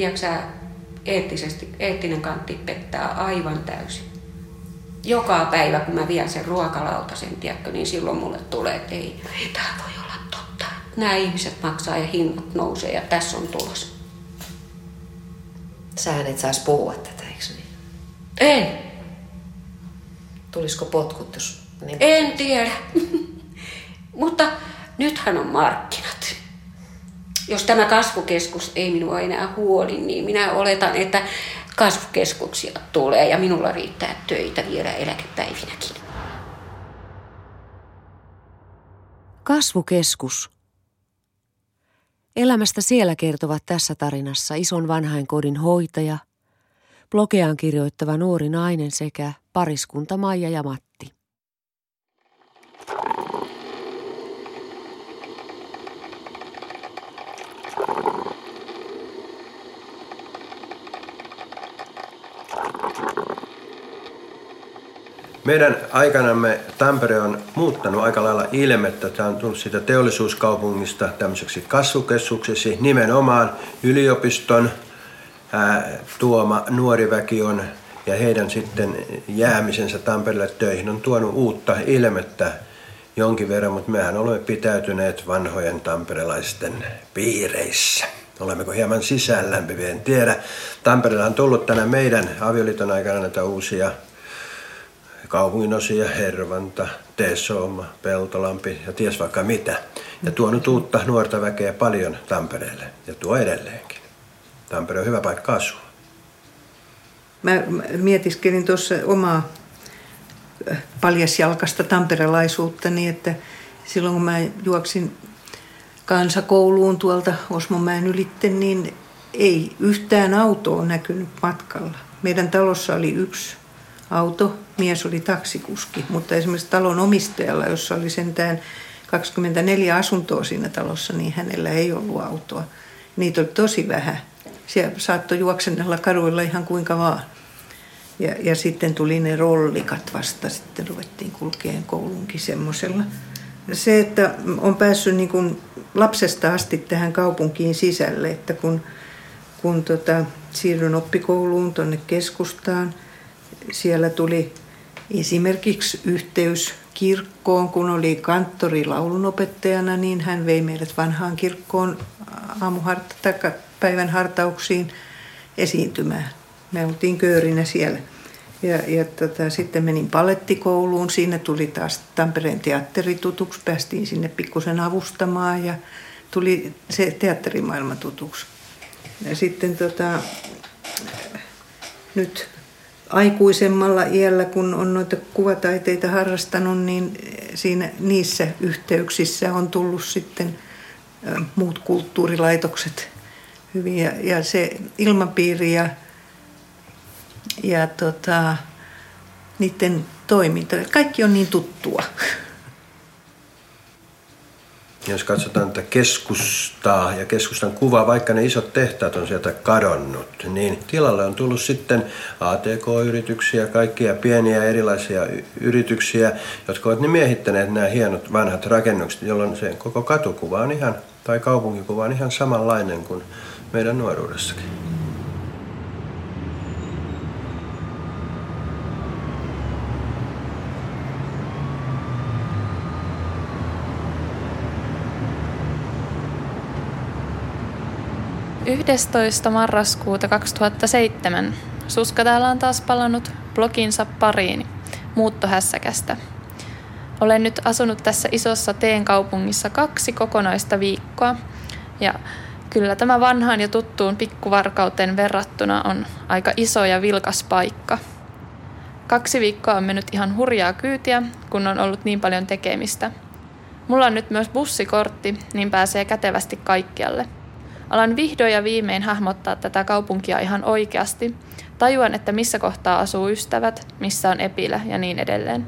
tiedätkö eettisesti, eettinen kantti pettää aivan täysin. Joka päivä, kun mä vien sen ruokalautasen, tiedätkö, niin silloin mulle tulee, että ei, ei tämä voi olla totta. Nämä ihmiset maksaa ja hinnat nousee ja tässä on tulos. Sähän et saisi puhua tätä, eikö niin? En. Tulisiko potkut, jos... Niin en tiedä. Mutta nythän on markkinat. Jos tämä kasvukeskus ei minua enää huoli, niin minä oletan, että kasvukeskuksia tulee ja minulla riittää töitä vielä eläkepäivinäkin. Kasvukeskus. Elämästä siellä kertovat tässä tarinassa ison vanhainkodin hoitaja, blogeaan kirjoittava nuori nainen sekä pariskunta Maija ja Matti. Meidän aikanamme Tampere on muuttanut aika lailla ilmettä. Tämä on tullut siitä teollisuuskaupungista tämmöiseksi kasvukeskukseksi. Nimenomaan yliopiston ää, tuoma nuori väki on ja heidän sitten jäämisensä Tampereelle töihin on tuonut uutta ilmettä jonkin verran, mutta mehän olemme pitäytyneet vanhojen tamperelaisten piireissä. Olemmeko hieman sisäänlämpiviä, en tiedä. Tampereella on tullut tänä meidän avioliiton aikana näitä uusia kaupunginosia, Hervanta, Tesoma, Peltolampi ja ties vaikka mitä. Ja tuonut uutta nuorta väkeä paljon Tampereelle ja tuo edelleenkin. Tampere on hyvä paikka asua. Mä mietiskelin tuossa omaa äh, paljasjalkasta niin, että silloin kun mä juoksin kansakouluun tuolta Osmomäen ylitte, niin ei yhtään autoa näkynyt matkalla. Meidän talossa oli yksi auto, mies oli taksikuski, mutta esimerkiksi talon omistajalla, jossa oli sentään 24 asuntoa siinä talossa, niin hänellä ei ollut autoa. Niitä oli tosi vähän. Siellä saattoi juoksennella kaduilla ihan kuinka vaan. Ja, ja sitten tuli ne rollikat vasta, sitten ruvettiin kulkeen koulunkin semmoisella. Se, että on päässyt niin kuin lapsesta asti tähän kaupunkiin sisälle, että kun, kun tota, siirryn oppikouluun tuonne keskustaan – siellä tuli esimerkiksi yhteys kirkkoon, kun oli kanttori laulunopettajana, niin hän vei meidät vanhaan kirkkoon aamuharta tai päivän hartauksiin esiintymään. Me oltiin köörinä siellä. Ja, ja tota, sitten menin palettikouluun. Siinä tuli taas Tampereen teatteri tutuksi. Päästiin sinne pikkusen avustamaan ja tuli se teatterimaailma tutuksi. Ja sitten tota, nyt aikuisemmalla iällä, kun on noita kuvataiteita harrastanut, niin siinä, niissä yhteyksissä on tullut sitten muut kulttuurilaitokset hyvin. Ja, ja se ilmapiiri ja, ja tota, niiden toiminta, kaikki on niin tuttua. Jos katsotaan tätä keskustaa ja keskustan kuvaa, vaikka ne isot tehtaat on sieltä kadonnut, niin tilalle on tullut sitten ATK-yrityksiä, kaikkia pieniä erilaisia yrityksiä, jotka ovat ne miehittäneet nämä hienot vanhat rakennukset, jolloin se koko katukuva on ihan, tai kaupunkikuva on ihan samanlainen kuin meidän nuoruudessakin. 11. marraskuuta 2007 Suska täällä on taas palannut bloginsa pariini muuttohässäkästä. Olen nyt asunut tässä isossa teen kaupungissa kaksi kokonaista viikkoa ja kyllä tämä vanhaan ja tuttuun pikkuvarkauteen verrattuna on aika iso ja vilkas paikka. Kaksi viikkoa on mennyt ihan hurjaa kyytiä, kun on ollut niin paljon tekemistä. Mulla on nyt myös bussikortti, niin pääsee kätevästi kaikkialle – Alan vihdoin ja viimein hahmottaa tätä kaupunkia ihan oikeasti. Tajuan, että missä kohtaa asuu ystävät, missä on epilä ja niin edelleen.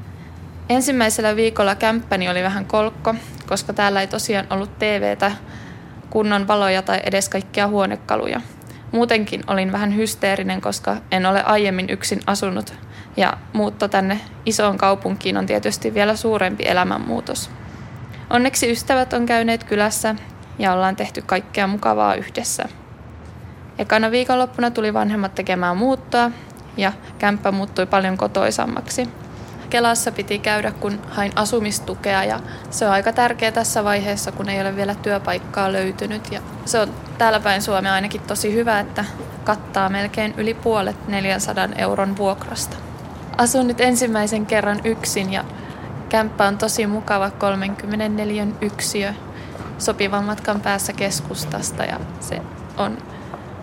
Ensimmäisellä viikolla kämppäni oli vähän kolkko, koska täällä ei tosiaan ollut TVtä, kunnon valoja tai edes kaikkia huonekaluja. Muutenkin olin vähän hysteerinen, koska en ole aiemmin yksin asunut ja muutto tänne isoon kaupunkiin on tietysti vielä suurempi elämänmuutos. Onneksi ystävät on käyneet kylässä ja ollaan tehty kaikkea mukavaa yhdessä. Ekana viikonloppuna tuli vanhemmat tekemään muuttoa ja kämppä muuttui paljon kotoisammaksi. Kelassa piti käydä, kun hain asumistukea ja se on aika tärkeä tässä vaiheessa, kun ei ole vielä työpaikkaa löytynyt. Ja se on täällä päin Suomea ainakin tosi hyvä, että kattaa melkein yli puolet 400 euron vuokrasta. Asun nyt ensimmäisen kerran yksin ja kämppä on tosi mukava 34 yksiö sopivan matkan päässä keskustasta ja se on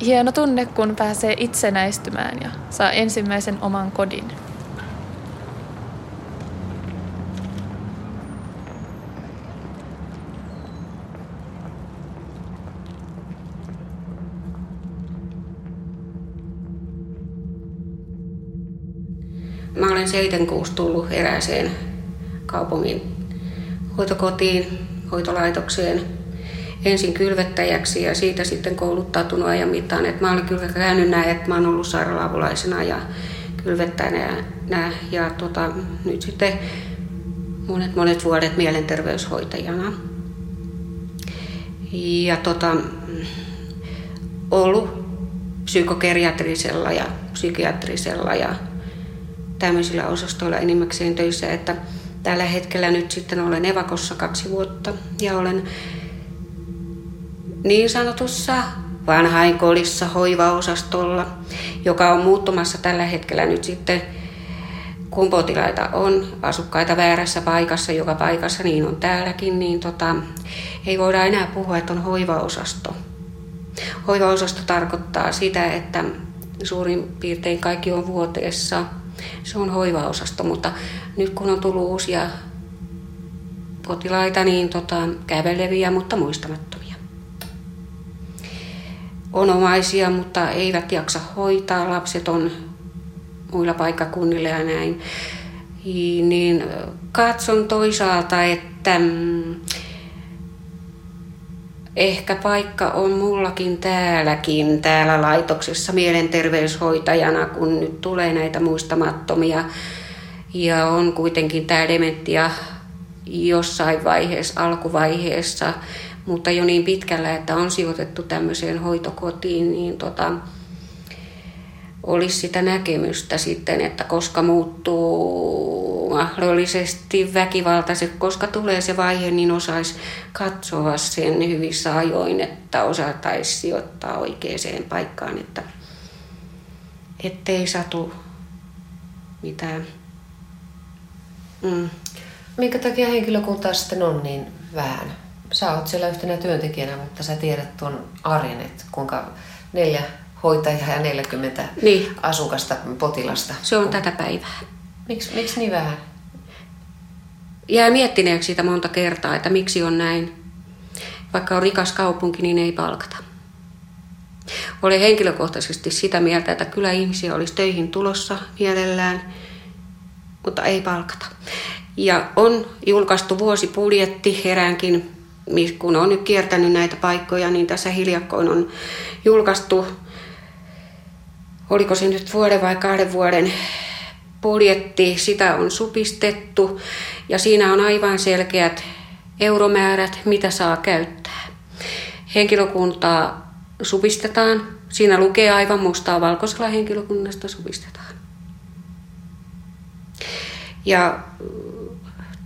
hieno tunne, kun pääsee itsenäistymään ja saa ensimmäisen oman kodin. Mä olen 76 tullut erääseen kaupungin hoitokotiin, hoitolaitokseen ensin kylvettäjäksi ja siitä sitten kouluttautunut ajan mittaan. Et mä olen kyllä käynyt näin, että mä olen ollut sairaala ja kylvettäjänä ja tota, nyt sitten monet monet vuodet mielenterveyshoitajana. Ja tota, ollut psykokeriatrisella ja psykiatrisella ja tämmöisillä osastoilla enimmäkseen töissä, että tällä hetkellä nyt sitten olen evakossa kaksi vuotta ja olen niin sanotussa vanhainkodissa hoivaosastolla, joka on muuttumassa tällä hetkellä nyt sitten kun potilaita on asukkaita väärässä paikassa, joka paikassa, niin on täälläkin, niin tota, ei voida enää puhua, että on hoivaosasto. Hoivaosasto tarkoittaa sitä, että suurin piirtein kaikki on vuoteessa. Se on hoivaosasto, mutta nyt kun on tullut uusia potilaita, niin tota, käveleviä, mutta muistamattomia. On omaisia, mutta eivät jaksa hoitaa. Lapset on muilla paikkakunnilla ja näin. Niin katson toisaalta, että mm, ehkä paikka on mullakin täälläkin, täällä laitoksessa mielenterveyshoitajana, kun nyt tulee näitä muistamattomia. Ja on kuitenkin tämä dementia jossain vaiheessa, alkuvaiheessa, mutta jo niin pitkällä, että on sijoitettu tämmöiseen hoitokotiin, niin tota, olisi sitä näkemystä sitten, että koska muuttuu mahdollisesti väkivaltaiset, koska tulee se vaihe, niin osaisi katsoa sen hyvissä ajoin, että osaataisi sijoittaa oikeaan paikkaan, että ettei satu mitään. Mm. Minkä takia henkilökuntaa sitten on niin vähän? Sä oot siellä yhtenä työntekijänä, mutta sä tiedät tuon arjen, että kuinka neljä hoitajaa ja 40 niin. asukasta, potilasta. Se on tätä päivää. Miksi, miksi niin vähän? Jää miettineeksi sitä monta kertaa, että miksi on näin. Vaikka on rikas kaupunki, niin ei palkata. Olen henkilökohtaisesti sitä mieltä, että kyllä ihmisiä olisi töihin tulossa mielellään, mutta ei palkata. Ja on julkaistu vuosibudjetti eräänkin, kun on nyt kiertänyt näitä paikkoja, niin tässä hiljakkoin on julkaistu oliko se nyt vuoden vai kahden vuoden budjetti, sitä on supistettu ja siinä on aivan selkeät euromäärät, mitä saa käyttää. Henkilökuntaa supistetaan. Siinä lukee aivan mustaa valkoisella henkilökunnasta supistetaan. Ja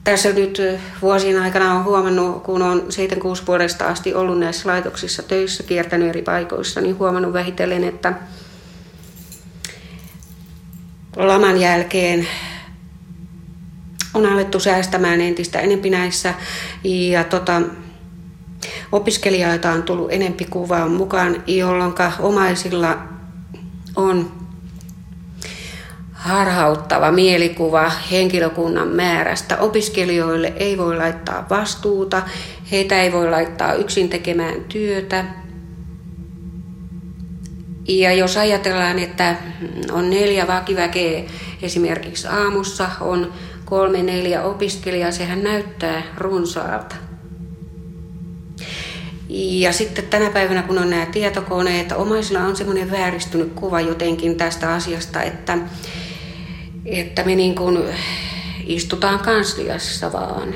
tässä nyt vuosien aikana on huomannut, kun on 76 vuodesta asti ollut näissä laitoksissa töissä, kiertänyt eri paikoissa, niin huomannut vähitellen, että laman jälkeen on alettu säästämään entistä enempi näissä ja tota, opiskelijoita on tullut enempi kuvaan mukaan, jolloin omaisilla on harhauttava mielikuva henkilökunnan määrästä. Opiskelijoille ei voi laittaa vastuuta, heitä ei voi laittaa yksin tekemään työtä, ja jos ajatellaan, että on neljä vakiväkeä esimerkiksi aamussa, on kolme neljä opiskelijaa, sehän näyttää runsaalta. Ja sitten tänä päivänä, kun on nämä tietokoneet, omaisilla on semmoinen vääristynyt kuva jotenkin tästä asiasta, että, että me niin kuin istutaan kansliassa vaan.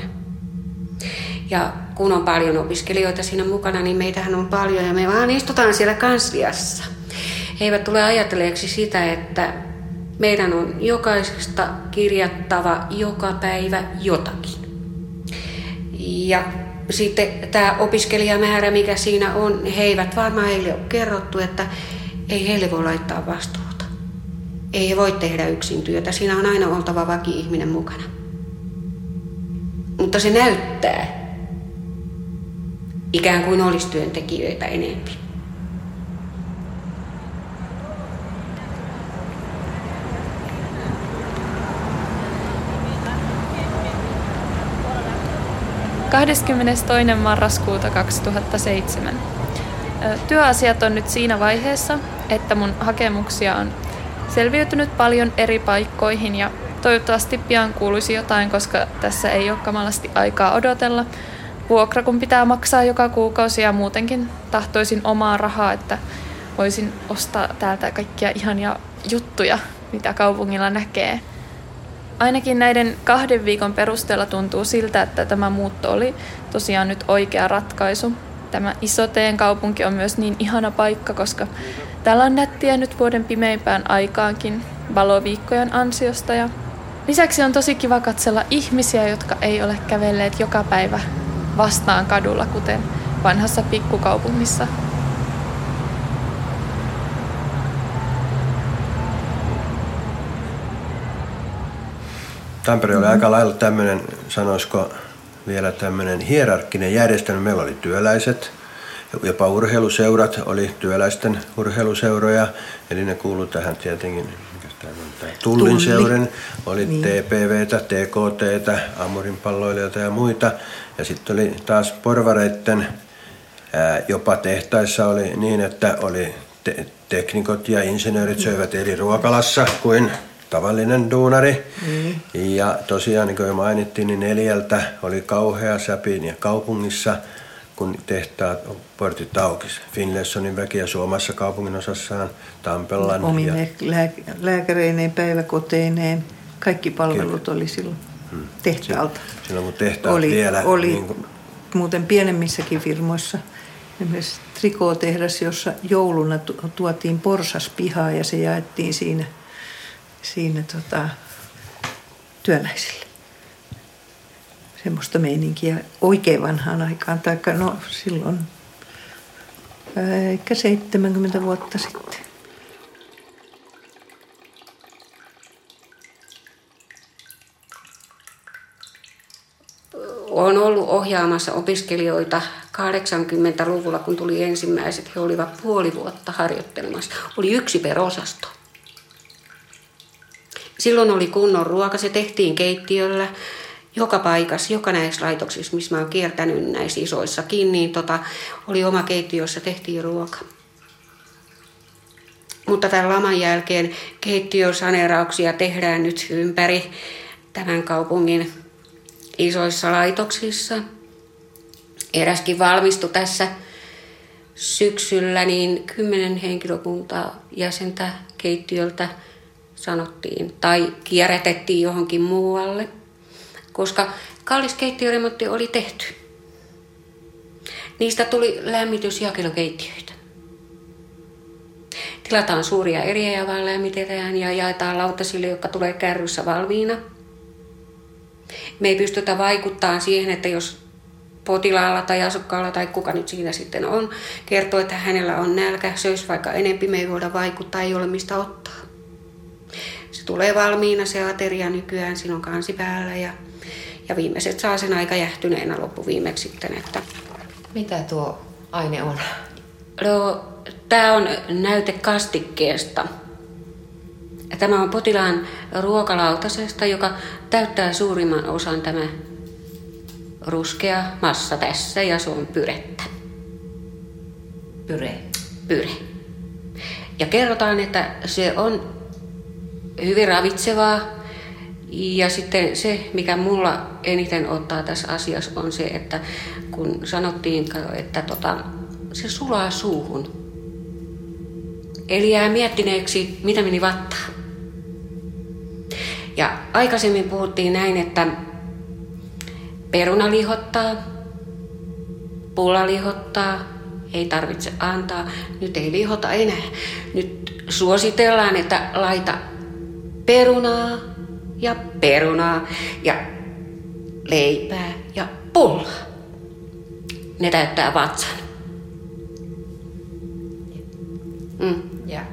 Ja kun on paljon opiskelijoita siinä mukana, niin meitähän on paljon ja me vaan istutaan siellä kansliassa. He eivät tule ajatelleeksi sitä, että meidän on jokaisesta kirjattava joka päivä jotakin. Ja sitten tämä opiskelijamäärä, mikä siinä on, he eivät varmaan heille ole kerrottu, että ei heille voi laittaa vastuuta. Ei he voi tehdä yksin työtä. Siinä on aina oltava vaki-ihminen mukana. Mutta se näyttää, ikään kuin olisi työntekijöitä enemmän. 22. marraskuuta 2007. Työasiat on nyt siinä vaiheessa, että mun hakemuksia on selviytynyt paljon eri paikkoihin ja toivottavasti pian kuuluisi jotain, koska tässä ei ole kamalasti aikaa odotella. Vuokra kun pitää maksaa joka kuukausi ja muutenkin tahtoisin omaa rahaa, että voisin ostaa täältä kaikkia ihania juttuja, mitä kaupungilla näkee. Ainakin näiden kahden viikon perusteella tuntuu siltä, että tämä muutto oli tosiaan nyt oikea ratkaisu. Tämä Isoteen kaupunki on myös niin ihana paikka, koska täällä on nättiä nyt vuoden pimeimpään aikaankin valoviikkojen ansiosta. Ja lisäksi on tosi kiva katsella ihmisiä, jotka ei ole kävelleet joka päivä vastaan kadulla, kuten vanhassa pikkukaupungissa Tampere oli mm-hmm. aika lailla tämmöinen, sanoisiko vielä tämmöinen hierarkkinen järjestelmä. Meillä oli työläiset, jopa urheiluseurat oli työläisten urheiluseuroja, eli ne kuulu tähän tietenkin Tullin seurin, oli niin. TPVtä, TKTtä, Amurinpalloilijoita ja muita. Ja sitten oli taas porvareitten, jopa tehtaissa oli niin, että oli te- teknikot ja insinöörit söivät eri ruokalassa kuin tavallinen duunari. Mm. Ja tosiaan, niin kuin jo mainittiin, niin neljältä oli kauhea säpin ja kaupungissa, kun tehtaat portit aukis. Finlaysonin väkiä Suomessa kaupungin osassaan, Tampellan. Omine ja... lää- lääkäreineen, päiväkoteineen, kaikki palvelut Kyllä. oli silloin hmm. tehtaalta. Silloin kun tehtaat oli, vielä... Oli niin kuin... muuten pienemmissäkin firmoissa. Esimerkiksi trikootehdas, jossa jouluna tuotiin porsas pihaa ja se jaettiin siinä – siinä tota, työläisille. Semmoista meininkiä oikein vanhaan aikaan, tai no silloin ehkä 70 vuotta sitten. Olen ollut ohjaamassa opiskelijoita 80-luvulla, kun tuli ensimmäiset. He olivat puoli vuotta harjoittelemassa. Oli yksi per osasto. Silloin oli kunnon ruoka, se tehtiin keittiöllä joka paikassa, joka näissä laitoksissa, missä mä oon kiertänyt näissä isoissakin, niin tota, oli oma keittiö, jossa tehtiin ruoka. Mutta tämän laman jälkeen keittiösaneerauksia tehdään nyt ympäri tämän kaupungin isoissa laitoksissa. Eräskin valmistui tässä syksyllä, niin kymmenen henkilökuntaa jäsentä keittiöltä – sanottiin, tai kierrätettiin johonkin muualle, koska kallis keittiöremontti oli tehty. Niistä tuli lämmitysjakelukeittiöitä. Tilataan suuria eriä ja vaan lämmitetään ja jaetaan lautasille, jotka tulee kärryssä valmiina. Me ei pystytä vaikuttamaan siihen, että jos potilaalla tai asukkaalla tai kuka nyt siinä sitten on, kertoo, että hänellä on nälkä, söisi vaikka enempi, me ei voida vaikuttaa, ei ole mistä ottaa tulee valmiina se ateria nykyään, siinä on kansi päällä ja, ja viimeiset saa sen aika jähtyneenä loppuviimeksi sitten. Että... Mitä tuo aine on? No, tämä on näyte kastikkeesta. Tämä on potilaan ruokalautasesta, joka täyttää suurimman osan tämä ruskea massa tässä ja se on pyrettä. Pyre? Pyre. Ja kerrotaan, että se on hyvin ravitsevaa. Ja sitten se, mikä mulla eniten ottaa tässä asiassa, on se, että kun sanottiin, että tota, se sulaa suuhun. Eli jää miettineeksi, mitä meni vattaa. Ja aikaisemmin puhuttiin näin, että peruna lihottaa, pulla lihottaa, ei tarvitse antaa. Nyt ei lihota enää. Nyt suositellaan, että laita perunaa ja perunaa ja leipää ja pullaa. Ne täyttää vatsan. Mm. Yeah.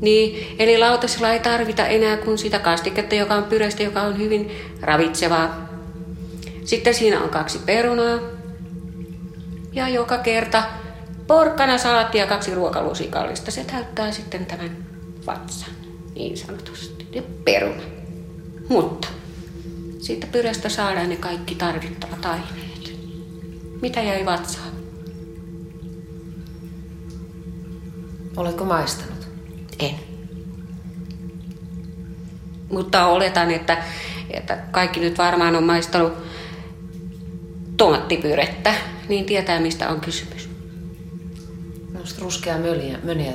Niin, eli lautasella ei tarvita enää kuin sitä kastiketta, joka on pyreistä, joka on hyvin ravitsevaa. Sitten siinä on kaksi perunaa. Ja joka kerta porkkana, salaatti ja kaksi ruokalusikallista. Se täyttää sitten tämän vatsan, niin sanotusti. Ja peruna. Mutta siitä pyrestä saadaan ne kaikki tarvittavat aineet. Mitä jäi vatsaan? Oletko maistanut? En. Mutta oletan, että, että kaikki nyt varmaan on maistanut tomaattipyrettä, niin tietää mistä on kysymys. Minusta ruskea möliä, möniä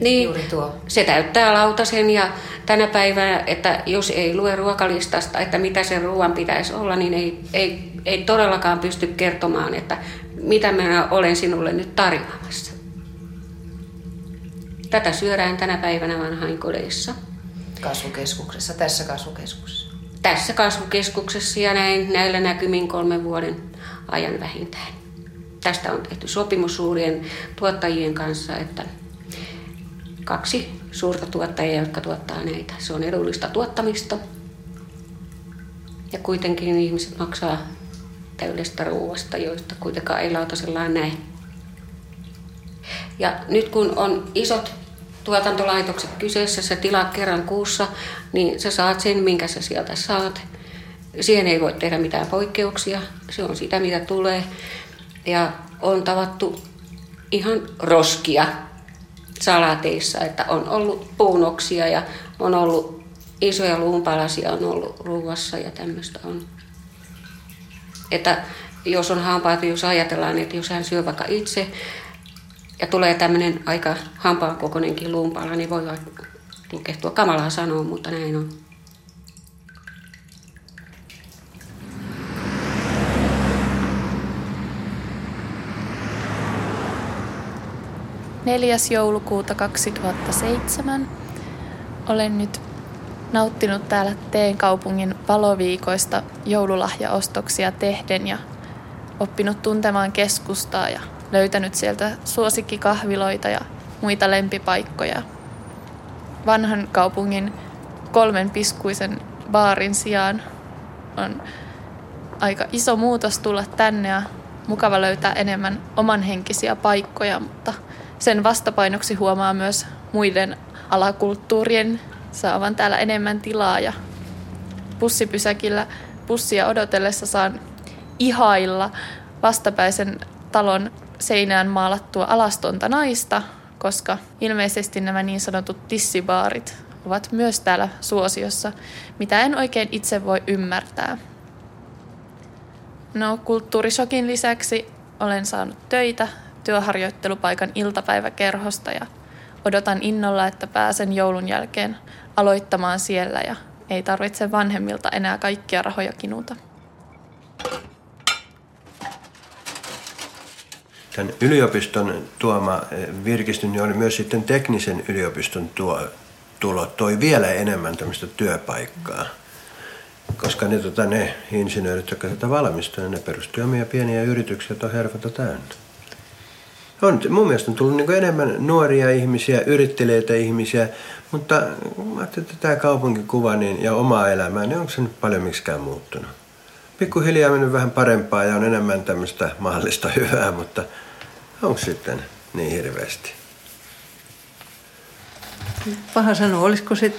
niin, Juuri tuo. se täyttää lautasen ja tänä päivänä, että jos ei lue ruokalistasta, että mitä sen ruoan pitäisi olla, niin ei, ei, ei todellakaan pysty kertomaan, että mitä minä olen sinulle nyt tarjoamassa. Tätä syödään tänä päivänä vanhainkodeissa. Kasvukeskuksessa, tässä kasvukeskuksessa? Tässä kasvukeskuksessa ja näin näillä näkymin kolmen vuoden ajan vähintään. Tästä on tehty sopimus suurien tuottajien kanssa, että kaksi suurta tuottajaa, jotka tuottaa näitä. Se on edullista tuottamista. Ja kuitenkin ihmiset maksaa täydestä ruoasta, joista kuitenkaan ei lautasellaan näe. Ja nyt kun on isot tuotantolaitokset kyseessä, sä tilaat kerran kuussa, niin sä saat sen, minkä sä sieltä saat. Siihen ei voi tehdä mitään poikkeuksia, se on sitä, mitä tulee. Ja on tavattu ihan roskia salateissa, että on ollut puunoksia ja on ollut isoja luunpalasia on ollut ruuassa ja tämmöistä on. Että jos on hampaat, jos ajatellaan, että jos hän syö vaikka itse ja tulee tämmöinen aika hampaan kokoinenkin luunpala, niin voi lukehtua kamalaa sanoa, mutta näin on. Neljäs joulukuuta 2007. Olen nyt nauttinut täällä Teen kaupungin valoviikoista joululahjaostoksia tehden ja oppinut tuntemaan keskustaa ja löytänyt sieltä suosikkikahviloita ja muita lempipaikkoja. Vanhan kaupungin kolmen piskuisen baarin sijaan on aika iso muutos tulla tänne ja mukava löytää enemmän omanhenkisiä paikkoja, mutta sen vastapainoksi huomaa myös muiden alakulttuurien saavan täällä enemmän tilaa ja bussipysäkillä bussia odotellessa saan ihailla vastapäisen talon seinään maalattua alastonta naista, koska ilmeisesti nämä niin sanotut tissibaarit ovat myös täällä suosiossa, mitä en oikein itse voi ymmärtää. No, kulttuurisokin lisäksi olen saanut töitä työharjoittelupaikan iltapäiväkerhosta ja odotan innolla, että pääsen joulun jälkeen aloittamaan siellä ja ei tarvitse vanhemmilta enää kaikkia rahoja kinuta. tämän yliopiston tuoma eh, virkistys oli myös sitten teknisen yliopiston tuo, tulo toi vielä enemmän tämmöistä työpaikkaa. Koska ne, tota, ne insinöörit, jotka tätä valmistuvat, ne perustuvat omia pieniä yrityksiä, on hervota täynnä. On, mun mielestä on tullut niin enemmän nuoria ihmisiä, yrittelijöitä ihmisiä, mutta mä että tämä kaupunkikuva niin, ja oma elämä, niin onko se nyt paljon miksikään muuttunut? Pikkuhiljaa mennyt vähän parempaa ja on enemmän tämmöistä mahdollista hyvää, mutta onko sitten niin hirveästi? Paha sanoa, olisiko se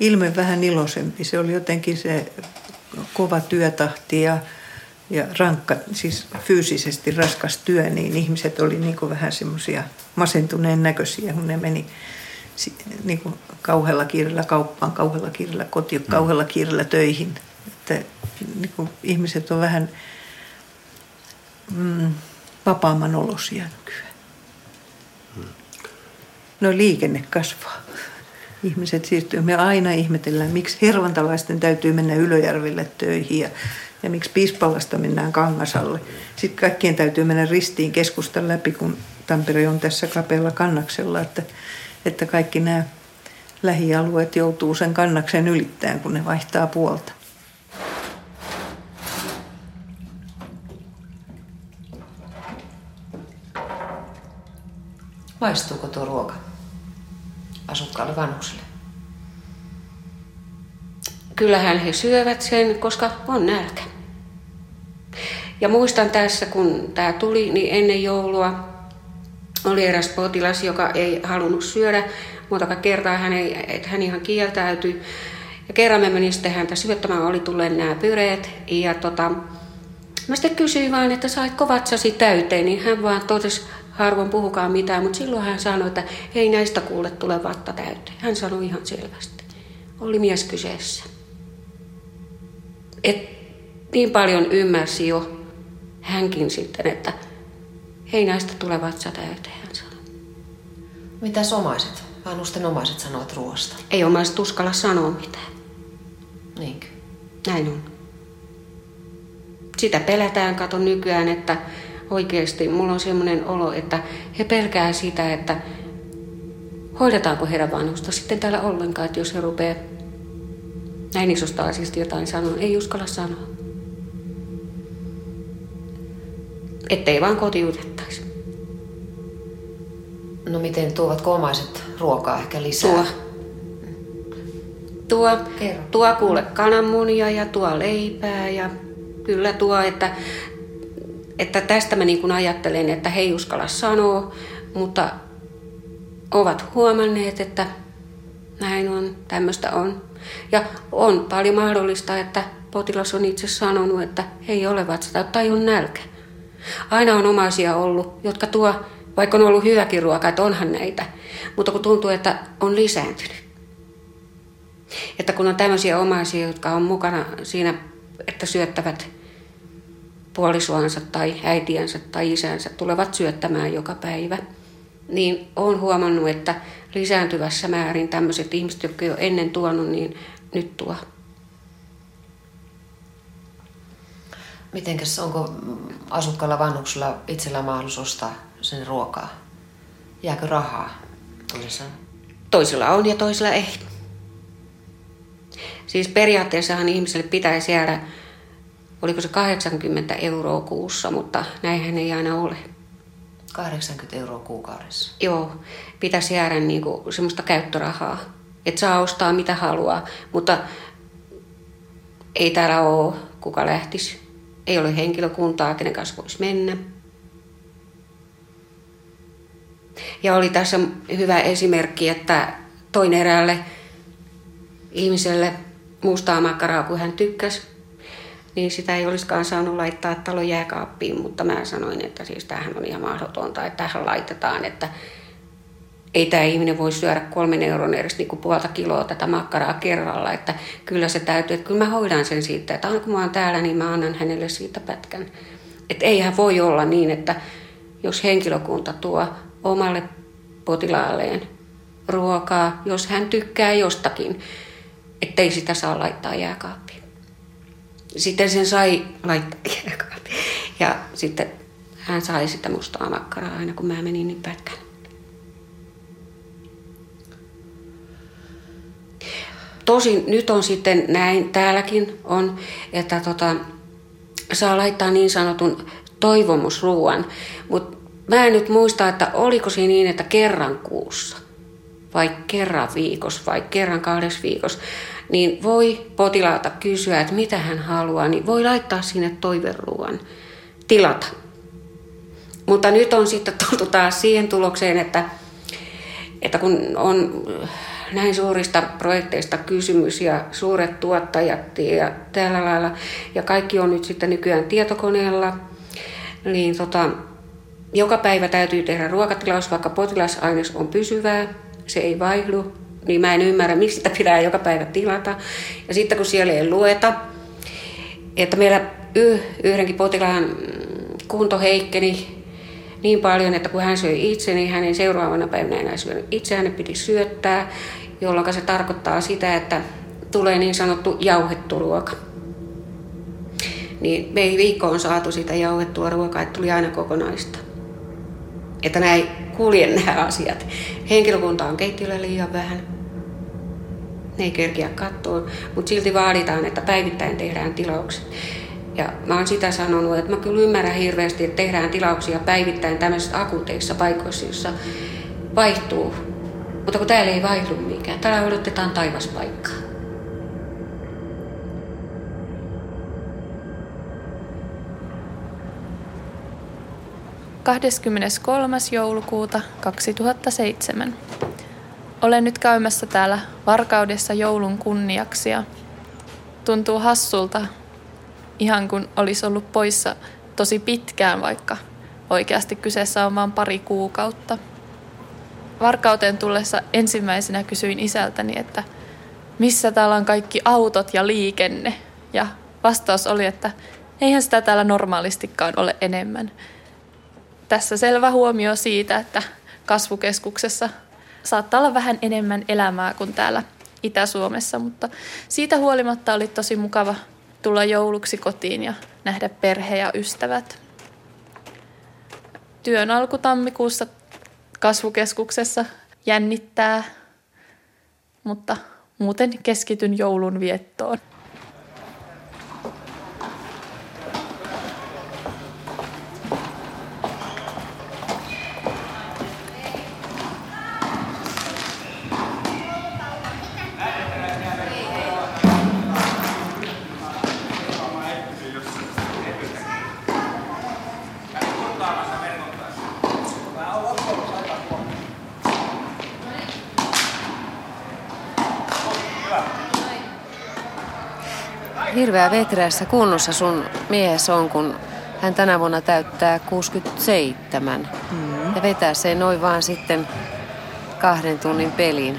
ilme vähän iloisempi? Se oli jotenkin se kova työtahti ja, ja rankka, siis fyysisesti raskas työ, niin ihmiset oli niin kuin vähän semmoisia masentuneen näköisiä, kun ne meni niin kuin kauhealla kiireellä kauppaan, kauhealla kiireellä kotiin, mm. kauhealla kiireellä töihin. Että niin kuin ihmiset on vähän mm, vapaamman olosia nykyään. Hmm. No liikenne kasvaa. Ihmiset siirtyy. Me aina ihmetellään, miksi hervantalaisten täytyy mennä Ylöjärvelle töihin ja, ja miksi Piispalasta mennään Kangasalle. Sitten kaikkien täytyy mennä ristiin keskustan läpi, kun Tampere on tässä kapealla kannaksella, että, että kaikki nämä lähialueet joutuu sen kannaksen ylittämään, kun ne vaihtaa puolta. Maistuuko tuo ruoka asukkaalle vanhukselle? Kyllähän he syövät sen, koska on nälkä. Ja muistan tässä, kun tämä tuli, niin ennen joulua oli eräs potilas, joka ei halunnut syödä muutama kertaa. Hän, ei, hän ihan kieltäytyi. Ja kerran me menin sitten häntä syöttämään, oli tulleet nämä pyreet. Ja tota, mä sitten kysyin vaan, että saitko vatsasi täyteen, niin hän vaan totesi, harvoin puhukaan mitään, mutta silloin hän sanoi, että ei näistä kuule tule vatta täyteen. Hän sanoi ihan selvästi. Oli mies kyseessä. Et niin paljon ymmärsi jo hänkin sitten, että ei näistä tule vatsa täyteen, hän sanoi. Mitä omaiset? Vanhusten omaiset sanovat ruoasta. Ei omaiset uskalla sanoa mitään. Niinkö? Näin on. Sitä pelätään, kato nykyään, että oikeasti mulla on semmoinen olo, että he pelkää sitä, että hoidetaanko heidän vanhusta sitten täällä ollenkaan, että jos he rupeaa näin isosta asiasta jotain sanoa, ei uskalla sanoa. Ettei vaan kotiutettaisi. No miten tuovat omaiset ruokaa ehkä lisää? Tuo. Tuo, tuo kuule kananmunia ja tuo leipää ja kyllä tuo, että että tästä mä niin kuin ajattelen, että he ei uskalla sanoa, mutta ovat huomanneet, että näin on, tämmöistä on. Ja on paljon mahdollista, että potilas on itse sanonut, että ei ole vatsata tai on nälkä. Aina on omaisia ollut, jotka tuo, vaikka on ollut hyväkin ruoka, että onhan näitä, mutta kun tuntuu, että on lisääntynyt. Että kun on tämmöisiä omaisia, jotka on mukana siinä, että syöttävät puolisoansa tai äitiänsä tai isänsä tulevat syöttämään joka päivä, niin olen huomannut, että lisääntyvässä määrin tämmöiset ihmiset, jotka jo ennen tuonut, niin nyt tuo. Mitenkäs, onko asukkailla vanhuksilla itsellä mahdollisuus ostaa sen ruokaa? Jääkö rahaa toisella? Toisilla on ja toisilla ei. Siis periaatteessahan ihmiselle pitäisi jäädä oliko se 80 euroa kuussa, mutta näinhän ei aina ole. 80 euroa kuukaudessa? Joo, pitäisi jäädä niin kuin semmoista käyttörahaa, että saa ostaa mitä haluaa, mutta ei täällä ole kuka lähtisi. Ei ole henkilökuntaa, kenen kanssa voisi mennä. Ja oli tässä hyvä esimerkki, että toin eräälle ihmiselle mustaa makkaraa, kun hän tykkäsi niin sitä ei olisikaan saanut laittaa talon jääkaappiin, mutta mä sanoin, että siis tämähän on ihan mahdotonta, että tähän laitetaan, että ei tämä ihminen voi syödä kolmen euron edes niin kuin puolta kiloa tätä makkaraa kerralla, että kyllä se täytyy, että kyllä mä hoidan sen siitä, että aina kun mä oon täällä, niin mä annan hänelle siitä pätkän. Että eihän voi olla niin, että jos henkilökunta tuo omalle potilaalleen ruokaa, jos hän tykkää jostakin, ettei sitä saa laittaa jääkaappiin sitten sen sai laittaa Ja sitten hän sai sitä mustaa makkaraa aina kun mä menin niin pätkän. Tosin nyt on sitten näin, täälläkin on, että tota, saa laittaa niin sanotun toivomusruuan. Mutta mä en nyt muista, että oliko se niin, että kerran kuussa vai kerran viikossa vai kerran kahdessa viikossa niin voi potilaalta kysyä, että mitä hän haluaa, niin voi laittaa sinne toiveruuan tilata. Mutta nyt on sitten tultu taas siihen tulokseen, että, että kun on näin suurista projekteista kysymys ja suuret tuottajat ja tällä lailla, ja kaikki on nyt sitten nykyään tietokoneella, niin tota, joka päivä täytyy tehdä ruokatilaus, vaikka potilasaines on pysyvää, se ei vaihdu, niin mä en ymmärrä, miksi sitä pitää joka päivä tilata. Ja sitten kun siellä ei lueta, että meillä yhdenkin potilaan kunto heikkeni niin paljon, että kun hän söi itse, niin hänen seuraavana päivänä enää syönyt itse, hänen piti syöttää. jolloin se tarkoittaa sitä, että tulee niin sanottu jauhettu ruoka. Niin me ei viikkoon saatu sitä jauhettua ruokaa, että tuli aina kokonaista. Että näin kulje nämä asiat. Henkilökunta on keittiöllä liian vähän. Ne ei kerkiä katsoa, mutta silti vaaditaan, että päivittäin tehdään tilaukset. Ja mä oon sitä sanonut, että mä kyllä ymmärrän hirveästi, että tehdään tilauksia päivittäin tämmöisissä akuteissa paikoissa, joissa vaihtuu. Mutta kun täällä ei vaihdu mikään, täällä odotetaan taivaspaikkaa. Kahdeskymmeneskolmas joulukuuta 2007. Olen nyt käymässä täällä Varkaudessa joulun kunniaksi ja tuntuu hassulta, ihan kun olisi ollut poissa tosi pitkään, vaikka oikeasti kyseessä on vain pari kuukautta. Varkauteen tullessa ensimmäisenä kysyin isältäni, että missä täällä on kaikki autot ja liikenne. Ja vastaus oli, että eihän sitä täällä normaalistikaan ole enemmän. Tässä selvä huomio siitä, että kasvukeskuksessa saattaa olla vähän enemmän elämää kuin täällä Itä-Suomessa, mutta siitä huolimatta oli tosi mukava tulla jouluksi kotiin ja nähdä perhe ja ystävät. Työn alku tammikuussa kasvukeskuksessa jännittää, mutta muuten keskityn joulun viettoon. Hirveä vetreässä kunnossa sun mies on, kun hän tänä vuonna täyttää 67. Mm. Ja vetää se noin vaan sitten kahden tunnin peliin.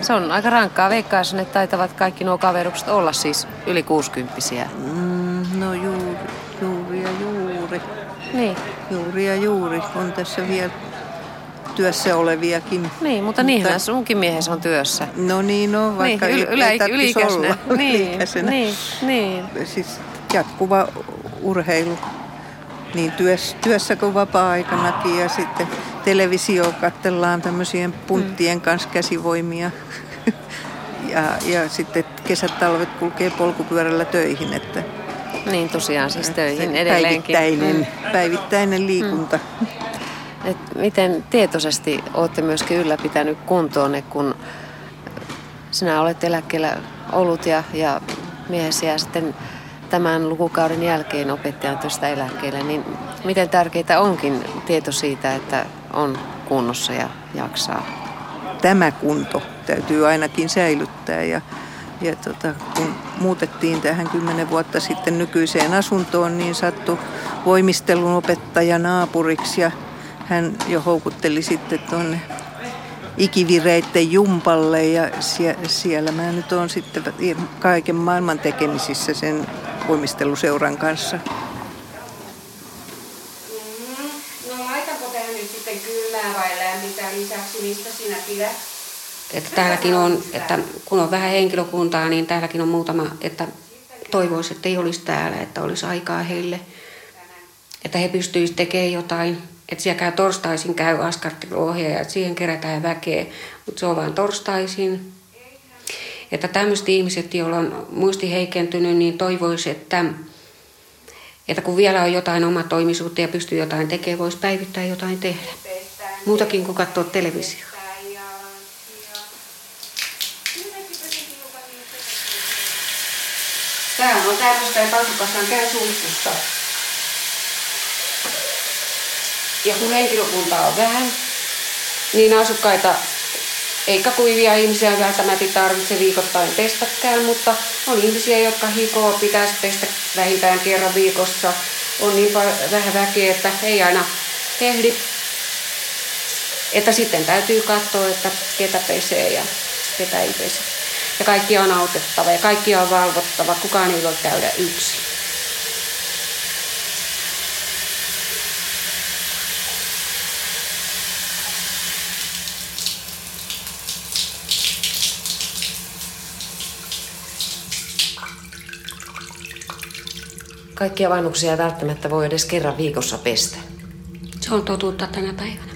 Se on aika rankkaa. Veikkaisin, että taitavat kaikki nuo kaverukset olla siis yli 60 mm, No juuri, juuri ja juuri. Niin. Juuri ja juuri. On tässä vielä työssä oleviakin. Niin, mutta niinhän sunkin miehessä on työssä. No niin, no vaikka niin, yl- ei ylikäisenä. Olla. Niin, niin, niin. Siis jatkuva urheilu niin työssä, työssä kuin vapaa-aikanakin ja sitten televisio katsellaan tämmöisien punttien mm. kanssa käsivoimia. ja, ja sitten kesät talvet kulkee polkupyörällä töihin. Että, niin tosiaan siis töihin edelleenkin. Päivittäinen, mm. päivittäinen liikunta. Mm. Et miten tietoisesti olette myöskin ylläpitänyt kuntoon, kun sinä olet eläkkeellä ollut ja, ja miehesi ja sitten tämän lukukauden jälkeen opettajan tuosta eläkkeelle, niin miten tärkeää onkin tieto siitä, että on kunnossa ja jaksaa? Tämä kunto täytyy ainakin säilyttää ja, ja tota, kun muutettiin tähän kymmenen vuotta sitten nykyiseen asuntoon, niin sattui voimistelun opettaja naapuriksi ja hän jo houkutteli sitten tuonne ikivireitten jumpalle ja sie, siellä mä nyt on sitten kaiken maailman tekemisissä sen voimisteluseuran kanssa. Mm-hmm. No laitako tähän nyt sitten kylmää vai lämmintä lisäksi, mistä sinä pidät? Että täälläkin on, että kun on vähän henkilökuntaa, niin täälläkin on muutama, että toivoisi, että ei olisi täällä, että olisi aikaa heille, että he pystyisivät tekemään jotain että siellä käy torstaisin käy askarteluohjaaja, että siihen kerätään väkeä, mutta se on vain torstaisin. Että tämmöiset ihmiset, joilla on muisti heikentynyt, niin toivoisi, että, että kun vielä on jotain omatoimisuutta ja pystyy jotain tekemään, voisi päivittää jotain tehdä. Muutakin kuin katsoa televisiota. Tämä on tämmöistä, että asukashan käy sulkussa. Ja kun henkilökuntaa on vähän, niin asukkaita eikä kuivia ihmisiä välttämättä tarvitse viikoittain testakään, mutta on ihmisiä, jotka hikoo, pitäisi pestä vähintään kerran viikossa. On niin vähän väkeä, että ei aina ehdi. Että sitten täytyy katsoa, että ketä pesee ja ketä ei pese. Ja kaikki on autettava ja kaikki on valvottava. Kukaan ei voi käydä yksin. Kaikkia vanhuksia ei välttämättä voi edes kerran viikossa pestä. Se on totuutta tänä päivänä.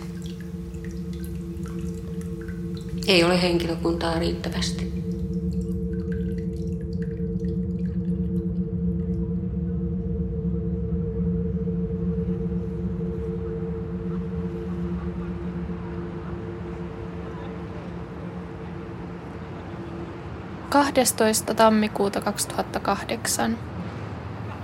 Ei ole henkilökuntaa riittävästi. 12. tammikuuta 2008.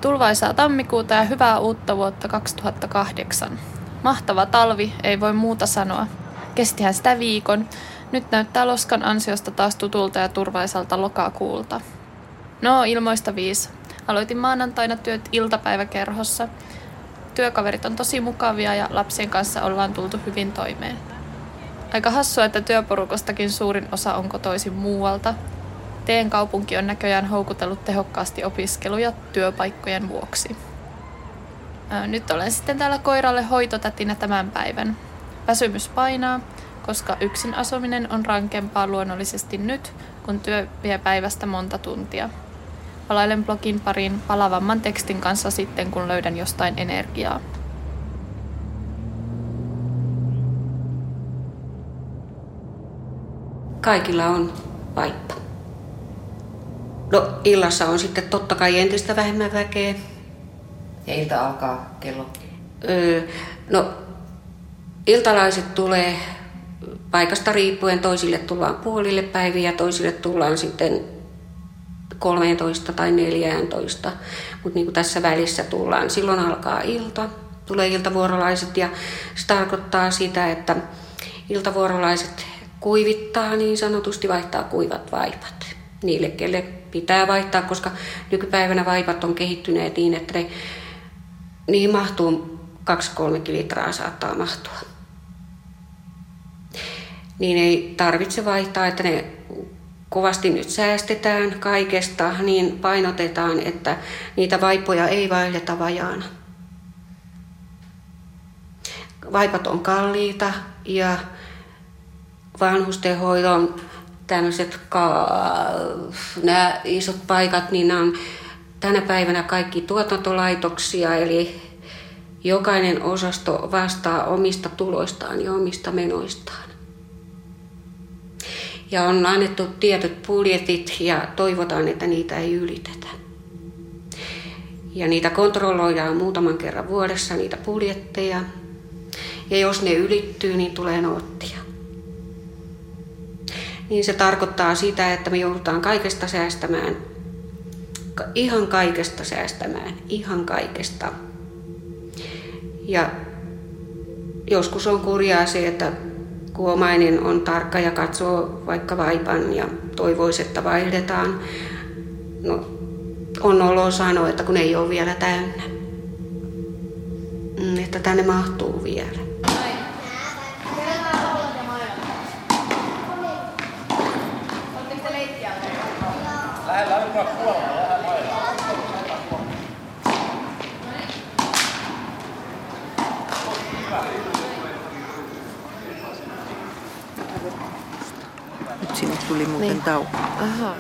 Tulvaisaa tammikuuta ja hyvää uutta vuotta 2008. Mahtava talvi, ei voi muuta sanoa. Kestihän sitä viikon. Nyt näyttää loskan ansiosta taas tutulta ja turvaisalta lokakuulta. No, ilmoista viisi. Aloitin maanantaina työt iltapäiväkerhossa. Työkaverit on tosi mukavia ja lapsien kanssa ollaan tultu hyvin toimeen. Aika hassua, että työporukostakin suurin osa on kotoisin muualta, Teen kaupunki on näköjään houkutellut tehokkaasti opiskeluja työpaikkojen vuoksi. Nyt olen sitten täällä koiralle hoitotätinä tämän päivän. Väsymys painaa, koska yksin asuminen on rankempaa luonnollisesti nyt, kun työ vie päivästä monta tuntia. Palailen blogin pariin palavamman tekstin kanssa sitten, kun löydän jostain energiaa. Kaikilla on vaippa. No illassa on sitten totta kai entistä vähemmän väkeä. Ja ilta alkaa kello? Öö, no iltalaiset tulee paikasta riippuen. Toisille tullaan puolille päiviä ja toisille tullaan sitten 13 tai 14. Mutta niin kuin tässä välissä tullaan, silloin alkaa ilta, tulee iltavuorolaiset ja se tarkoittaa sitä, että iltavuorolaiset kuivittaa niin sanotusti, vaihtaa kuivat vaipat niille, kelle pitää vaihtaa, koska nykypäivänä vaipat on kehittyneet niin, että ne, niihin mahtuu 2-3 litraa saattaa mahtua. Niin ei tarvitse vaihtaa, että ne kovasti nyt säästetään kaikesta, niin painotetaan, että niitä vaipoja ei vaihdeta vajaana. Vaipat on kalliita ja vanhustenhoidon tämmöiset nämä isot paikat, niin nämä on tänä päivänä kaikki tuotantolaitoksia, eli jokainen osasto vastaa omista tuloistaan ja omista menoistaan. Ja on annettu tietyt budjetit ja toivotaan, että niitä ei ylitetä. Ja niitä kontrolloidaan muutaman kerran vuodessa, niitä budjetteja. Ja jos ne ylittyy, niin tulee noottia niin se tarkoittaa sitä, että me joudutaan kaikesta säästämään. Ihan kaikesta säästämään. Ihan kaikesta. Ja joskus on kurjaa se, että kun omainen on tarkka ja katsoo vaikka vaipan ja toivoisi, että vaihdetaan, no, on olo sanoa, että kun ei ole vielä täynnä. Mm, että tänne mahtuu vielä. Nyt sinne tuli muuten niin. tauko. Aha.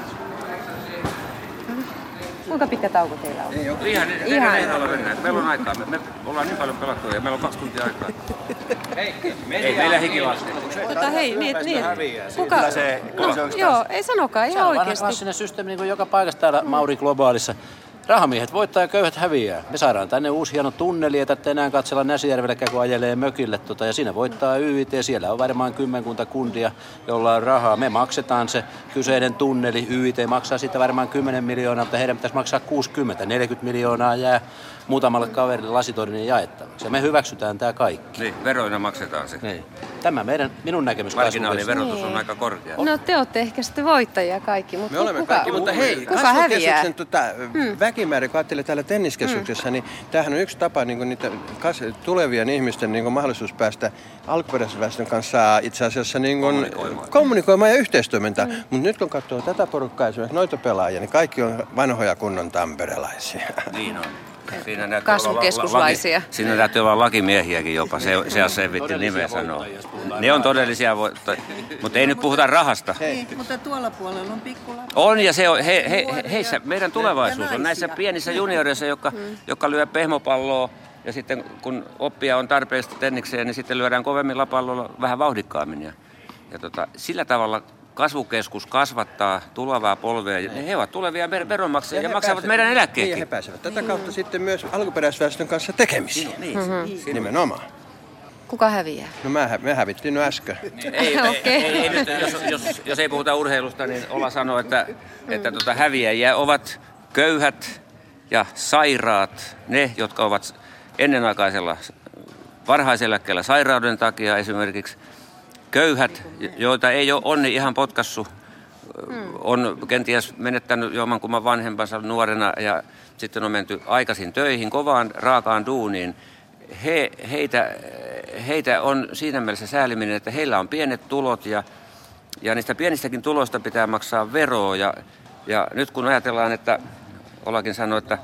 Kuinka pitkä tauko teillä on? Ei ole. Ihan, ihan. ei olla mennä. Meillä on aikaa. Me, me ollaan niin paljon pelattu ja meillä on kaksi tuntia aikaa. Hei, ei meillä hikilaste. Mutta hei, niin, niin. Kuka? Kyllä se, no, se joo, ei sanokaan ihan oikeasti. Se on vanha klassinen systeemi niin kuin joka paikassa täällä Mauri Globaalissa. Rahamiehet voittaa ja köyhät häviää. Me saadaan tänne uusi hieno tunneli, että enää katsella Näsijärvellä kun ajelee mökille. Tota, ja siinä voittaa YIT. Siellä on varmaan kymmenkunta kundia, jolla on rahaa. Me maksetaan se kyseinen tunneli. YIT maksaa siitä varmaan 10 miljoonaa, mutta heidän pitäisi maksaa 60. 40 miljoonaa jää muutamalle kaverille lasitorin jaettavaksi. Ja me hyväksytään tämä kaikki. Niin, veroina maksetaan se. Niin. Tämä meidän, minun näkemys Marginaaliverotus niin. on aika korkea. No te olette ehkä sitten voittajia kaikki, mutta Me olemme kuka, kaikki, mutta hei, kuka häviää? Tota, hmm. Väkimäärä, kun ajattelee täällä tenniskeskuksessa, hmm. niin tämähän on yksi tapa niin niitä kas, tulevien ihmisten niin mahdollisuus päästä alkuperäisväestön kanssa itse asiassa niin kuin, kommunikoimaan. kommunikoimaan ja yhteistoimintaan. Hmm. Mutta nyt kun katsoo tätä porukkaa, esimerkiksi noita pelaajia, niin kaikki on vanhoja kunnon tamperelaisia. Niin on. Siinä kasvukeskuslaisia. Laki, siinä täytyy olla lakimiehiäkin jopa, se, se selvitti nimeä sanoa. Ne on todellisia, mutta ei nyt puhuta rahasta. Ei, mutta tuolla puolella on pikkulapsi. On ja se on, he, he, heissä meidän tulevaisuus on näissä pienissä junioreissa, jotka, mm. jotka lyö pehmopalloa ja sitten kun oppia on tarpeeksi tennikseen, niin sitten lyödään kovemmilla pallolla vähän vauhdikkaammin. Ja, ja tota, sillä tavalla kasvukeskus kasvattaa tulevaa polvea. Ja he ovat tulevia veronmaksajia ja, ja maksavat pääsevät, meidän eläkkeet. Niin, he pääsevät tätä kautta sitten myös alkuperäisväestön kanssa tekemisiin. Niin, niin, mm-hmm. Nimenomaan. Kuka häviää? No mä, me hävittiin no äsken. Ei, okay. ei, ei, ei nyt, jos, jos, jos ei puhuta urheilusta, niin olla sanoa, että, että tota, häviäjiä ovat köyhät ja sairaat, ne, jotka ovat ennenaikaisella varhaiseläkkeellä sairauden takia esimerkiksi – köyhät, joita ei ole onni ihan potkassu, on kenties menettänyt jommankumman vanhempansa nuorena ja sitten on menty aikaisin töihin, kovaan raakaan duuniin. He, heitä, heitä on siinä mielessä sääliminen, että heillä on pienet tulot ja, ja niistä pienistäkin tuloista pitää maksaa veroa. Ja, ja nyt kun ajatellaan, että Olakin sanoi, että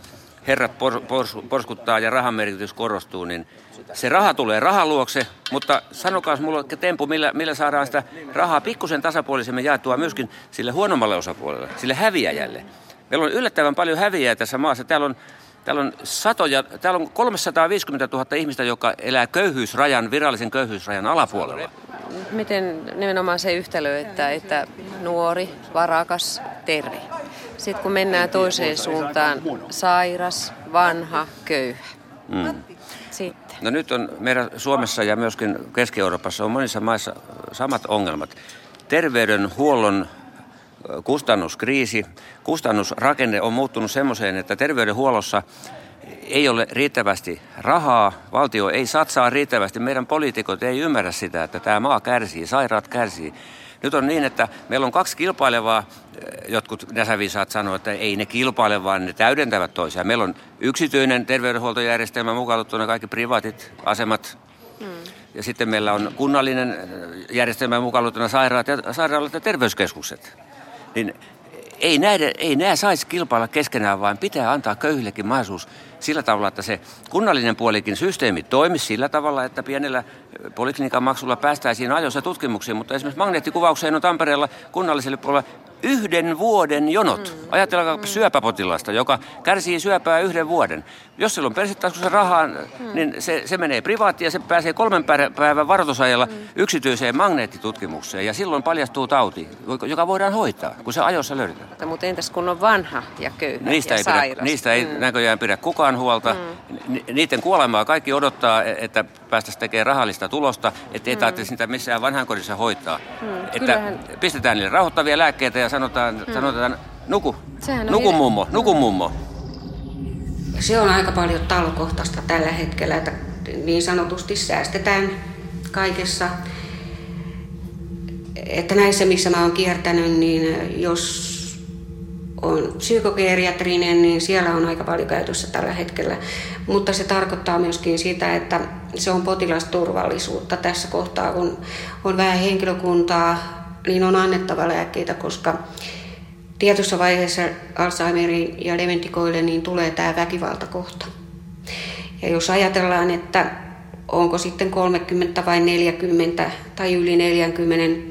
herrat pors, pors, porskuttaa ja rahan merkitys korostuu, niin se raha tulee rahaluokse, mutta sanokaa mulle tempu, millä, millä saadaan sitä rahaa pikkusen tasapuolisemmin jaettua myöskin sille huonommalle osapuolelle, sille häviäjälle. Meillä on yllättävän paljon häviäjää tässä maassa. Täällä on, täällä on satoja, täällä on 350 000 ihmistä, joka elää köyhyysrajan, virallisen köyhyysrajan alapuolella. Miten nimenomaan se yhtälö, että, että nuori, varakas, terve. Sitten kun mennään toiseen suuntaan, sairas, vanha, köyhä. Mm. Sitten. No nyt on meidän Suomessa ja myöskin Keski-Euroopassa on monissa maissa samat ongelmat. Terveydenhuollon kustannuskriisi, kustannusrakenne on muuttunut semmoiseen, että terveydenhuollossa ei ole riittävästi rahaa, valtio ei satsaa riittävästi, meidän poliitikot ei ymmärrä sitä, että tämä maa kärsii, sairaat kärsii. Nyt on niin, että meillä on kaksi kilpailevaa, eh, jotkut näsävisaat sanoo, että ei ne kilpaile, vaan ne täydentävät toisiaan. Meillä on yksityinen terveydenhuoltojärjestelmä mukaan kaikki privaatit asemat. Hmm. Ja sitten meillä on kunnallinen eh, järjestelmä mukaan sairaat ja, sairaalat ja terveyskeskukset. Niin ei, näiden, ei nämä saisi kilpailla keskenään, vaan pitää antaa köyhillekin mahdollisuus sillä tavalla, että se kunnallinen puolikin systeemi toimisi sillä tavalla, että pienellä poliklinikan maksulla päästäisiin ajoissa tutkimuksiin, mutta esimerkiksi magneettikuvaukseen on Tampereella kunnalliselle puolella yhden vuoden jonot. Mm. Ajatelkaa mm. syöpäpotilasta, joka kärsii syöpää yhden vuoden. Jos sillä on persitaskussa rahaa, mm. niin se, se menee privaattiin ja se pääsee kolmen päivän varoitusajalla mm. yksityiseen magneettitutkimukseen. Ja silloin paljastuu tauti, joka voidaan hoitaa, kun se ajoissa löydetään. Mutta entäs kun on vanha ja köyhä niistä ja ei Pidä, niistä ei mm. näköjään pidä kukaan huolta. Mm. Niiden kuolemaa kaikki odottaa, e- että päästäisiin tekemään rahallista tulosta, ettei mm. tarvitse sitä missään vanhankodissa hoitaa. Mm. Että Kyllähän... pistetään niille rauhoittavia lääkkeitä ja sanotaan, mm. sanotaan nuku, nuku mummo, nuku mummo. Se on aika paljon talokohtaista tällä hetkellä, että niin sanotusti säästetään kaikessa. Että näissä, missä mä oon kiertänyt, niin jos on psykogeriatrinen, niin siellä on aika paljon käytössä tällä hetkellä. Mutta se tarkoittaa myöskin sitä, että se on potilasturvallisuutta tässä kohtaa, kun on vähän henkilökuntaa, niin on annettava lääkkeitä, koska tietyssä vaiheessa Alzheimerin ja dementikoille niin tulee tämä väkivaltakohta. Ja jos ajatellaan, että onko sitten 30 vai 40 tai yli 40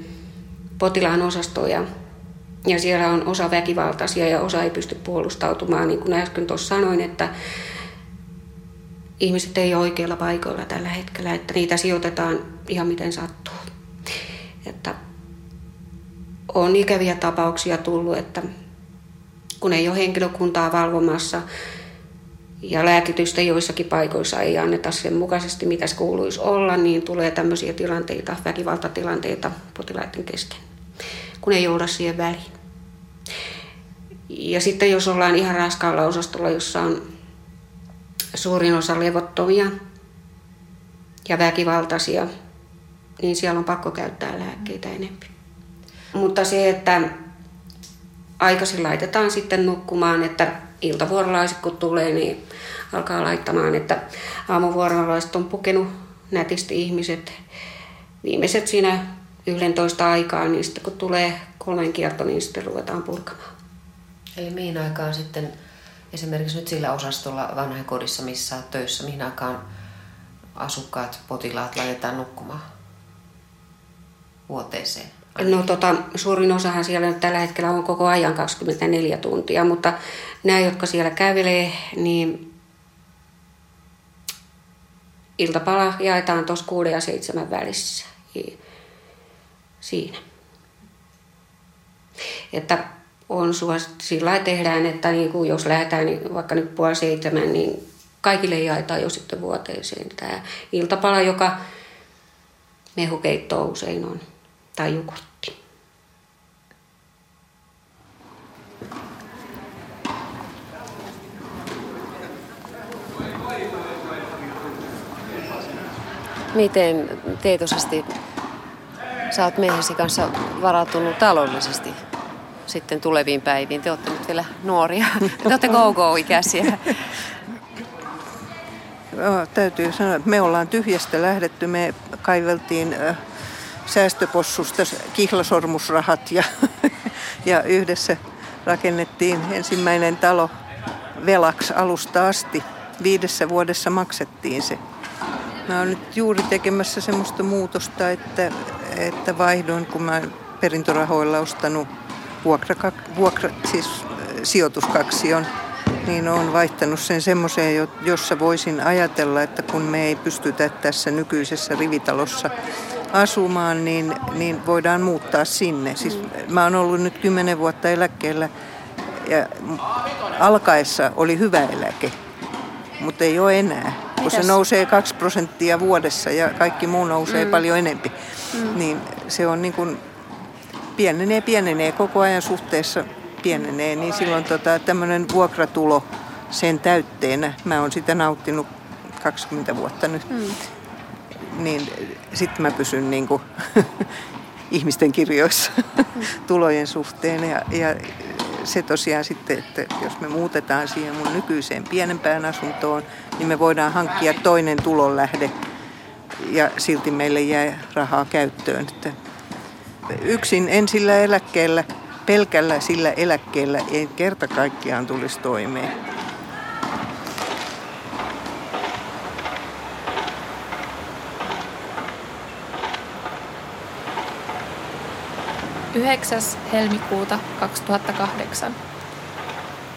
potilaan osastoja, ja siellä on osa väkivaltaisia ja osa ei pysty puolustautumaan, niin kuin äsken tuossa sanoin, että ihmiset ei ole oikeilla paikoilla tällä hetkellä, että niitä sijoitetaan ihan miten sattuu. Että on ikäviä tapauksia tullut, että kun ei ole henkilökuntaa valvomassa ja lääkitystä joissakin paikoissa ei anneta sen mukaisesti, mitä se kuuluisi olla, niin tulee tämmöisiä tilanteita, väkivaltatilanteita potilaiden kesken, kun ei jouda siihen väliin. Ja sitten jos ollaan ihan raskaalla osastolla, jossa on suurin osa levottomia ja väkivaltaisia, niin siellä on pakko käyttää lääkkeitä enemmän. Mutta se, että aikaisin laitetaan sitten nukkumaan, että iltavuorolaiset kun tulee, niin alkaa laittamaan, että aamuvuorolaiset on pukenut nätisti ihmiset. Viimeiset siinä 11 aikaa, niin sitten kun tulee kolmen kierto, niin sitten ruvetaan purkamaan. Eli mihin aikaan sitten esimerkiksi nyt sillä osastolla vanhainkodissa, missä olet töissä, mihin aikaan asukkaat, potilaat laitetaan nukkumaan vuoteeseen? No tota, suurin osahan siellä nyt tällä hetkellä on koko ajan 24 tuntia, mutta nämä, jotka siellä kävelee, niin iltapala jaetaan tuossa kuuden ja seitsemän välissä. Siinä. Että on suosittu, sillä tehdään, että niin kuin jos lähdetään niin vaikka nyt puoli seitsemän, niin kaikille jaetaan jo sitten vuoteeseen tämä iltapala, joka mehukeitto usein on, tai jogurtti. Miten tietoisesti sä oot miehesi kanssa varautunut taloudellisesti sitten tuleviin päiviin? Te olette nyt vielä nuoria. Te olette go-go-ikäisiä. Joo, täytyy sanoa, että me ollaan tyhjästä lähdetty. Me kaiveltiin säästöpossusta kihlasormusrahat ja, ja yhdessä rakennettiin ensimmäinen talo velaksi alusta asti. Viidessä vuodessa maksettiin se. Mä oon nyt juuri tekemässä semmoista muutosta, että, että vaihdoin, kun mä perintörahoilla ostanut vuokra, vuokra, siis sijoituskaksion, niin olen vaihtanut sen semmoiseen, jossa voisin ajatella, että kun me ei pystytä tässä nykyisessä rivitalossa asumaan, niin, niin voidaan muuttaa sinne. Siis mä oon ollut nyt kymmenen vuotta eläkkeellä ja alkaessa oli hyvä eläke, mutta ei ole enää. Kun se nousee 2 prosenttia vuodessa ja kaikki muu nousee mm. paljon enempi, mm. niin se on niin kuin pienenee, pienenee koko ajan suhteessa pienenee, niin silloin tota, tämmöinen vuokratulo sen täytteenä, mä oon sitä nauttinut 20 vuotta nyt, mm. niin sitten mä pysyn niin kuin, ihmisten kirjoissa tulojen suhteen ja, ja se tosiaan sitten, että jos me muutetaan siihen mun nykyiseen pienempään asuntoon, niin me voidaan hankkia toinen tulonlähde ja silti meille jää rahaa käyttöön. Että yksin en sillä eläkkeellä, pelkällä sillä eläkkeellä ei kerta kaikkiaan tulisi toimeen. Yhdeksäs helmikuuta 2008.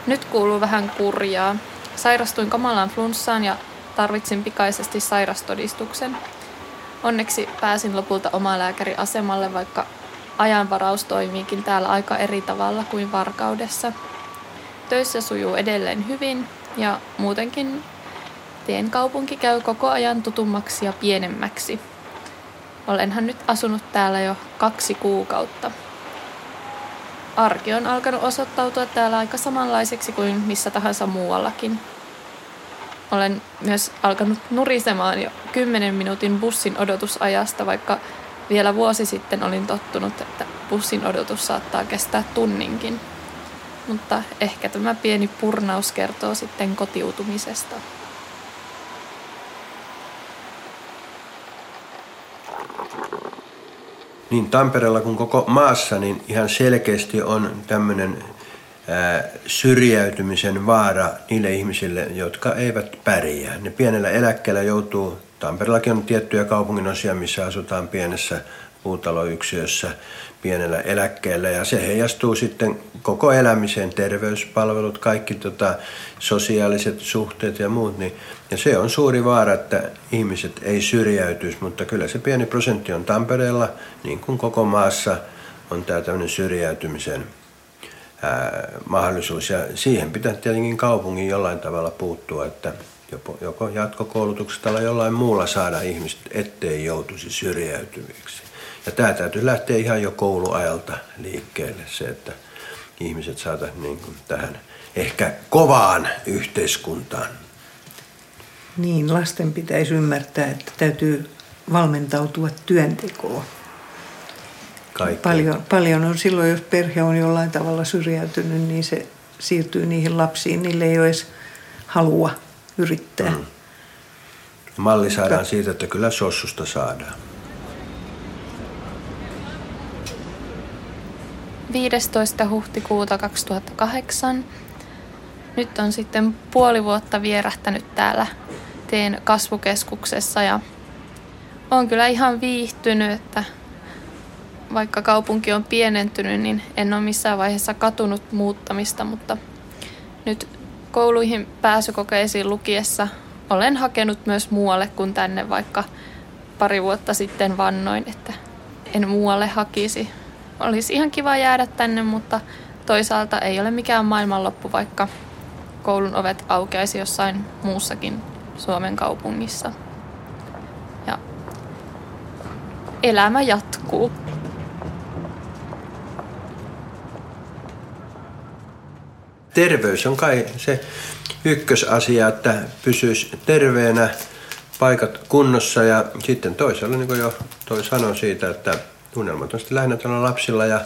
Nyt kuuluu vähän kurjaa. Sairastuin kamalaan flunssaan ja tarvitsin pikaisesti sairastodistuksen. Onneksi pääsin lopulta omalääkäriasemalle, vaikka ajanvaraus toimiikin täällä aika eri tavalla kuin Varkaudessa. Töissä sujuu edelleen hyvin ja muutenkin tien kaupunki käy koko ajan tutummaksi ja pienemmäksi. Olenhan nyt asunut täällä jo kaksi kuukautta. Arki on alkanut osoittautua täällä aika samanlaiseksi kuin missä tahansa muuallakin. Olen myös alkanut nurisemaan jo 10 minuutin bussin odotusajasta, vaikka vielä vuosi sitten olin tottunut, että bussin odotus saattaa kestää tunninkin. Mutta ehkä tämä pieni purnaus kertoo sitten kotiutumisesta. Niin Tampereella kuin koko maassa, niin ihan selkeästi on tämmöinen syrjäytymisen vaara niille ihmisille, jotka eivät pärjää. Ne pienellä eläkkeellä joutuu, Tampereellakin on tiettyjä kaupungin osia, missä asutaan pienessä puutaloyksiössä pienellä eläkkeellä ja se heijastuu sitten koko elämiseen, terveyspalvelut, kaikki tota, sosiaaliset suhteet ja muut. Niin, ja se on suuri vaara, että ihmiset ei syrjäytyisi, mutta kyllä se pieni prosentti on Tampereella, niin kuin koko maassa on tämä tämmöinen syrjäytymisen ää, mahdollisuus. Ja siihen pitää tietenkin kaupungin jollain tavalla puuttua, että joko, jatkokoulutuksesta tai jollain muulla saada ihmiset, ettei joutuisi syrjäytyviksi. Ja tämä täytyy lähteä ihan jo kouluajalta liikkeelle, se, että ihmiset saataisiin niin tähän ehkä kovaan yhteiskuntaan. Niin, lasten pitäisi ymmärtää, että täytyy valmentautua työntekoon. Paljon, paljon on silloin, jos perhe on jollain tavalla syrjäytynyt, niin se siirtyy niihin lapsiin. Niille ei ole edes halua yrittää. Mm. Malli saadaan siitä, että kyllä sossusta saadaan. 15. huhtikuuta 2008 nyt on sitten puoli vuotta vierähtänyt täällä teen kasvukeskuksessa ja on kyllä ihan viihtynyt, että vaikka kaupunki on pienentynyt, niin en ole missään vaiheessa katunut muuttamista, mutta nyt kouluihin pääsykokeisiin lukiessa olen hakenut myös muualle kuin tänne, vaikka pari vuotta sitten vannoin, että en muualle hakisi. Olisi ihan kiva jäädä tänne, mutta toisaalta ei ole mikään maailmanloppu, vaikka koulun ovet aukeaisi jossain muussakin Suomen kaupungissa. Ja elämä jatkuu. Terveys on kai se ykkösasia, että pysyisi terveenä, paikat kunnossa ja sitten toisella, niin kuin jo toi sanoi siitä, että tunnelmat on sitten lähinnä tuolla lapsilla ja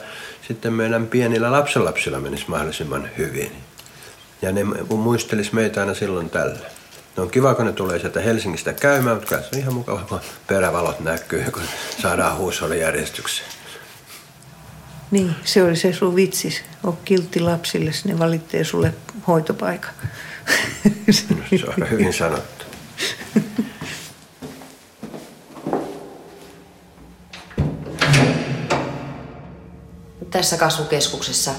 sitten meidän pienillä lapsenlapsilla menisi mahdollisimman hyvin. Ja ne muistelisi meitä aina silloin tällä. No on kiva, kun ne tulee sieltä Helsingistä käymään, mutta se on ihan mukava, kun perävalot näkyy, kun saadaan huusholijärjestykseen. Niin, se oli se sun vitsis. O kiltti lapsille, ne valittee sulle hoitopaikan. No, se on hyvin sanottu. Tässä kasvukeskuksessa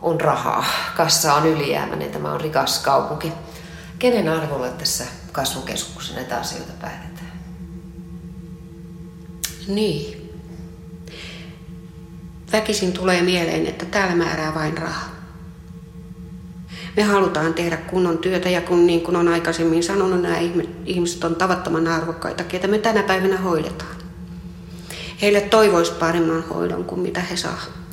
on rahaa. Kassa on ylijäämäinen. Tämä on rikas kaupunki. Kenen arvolla tässä kasvukeskuksessa näitä asioita päätetään? Niin. Väkisin tulee mieleen, että täällä määrää vain raha. Me halutaan tehdä kunnon työtä ja kun niin kuin on aikaisemmin sanonut, nämä ihmiset on tavattoman arvokkaita, ketä me tänä päivänä hoidetaan. Heille toivoisi paremman hoidon kuin mitä he saavat.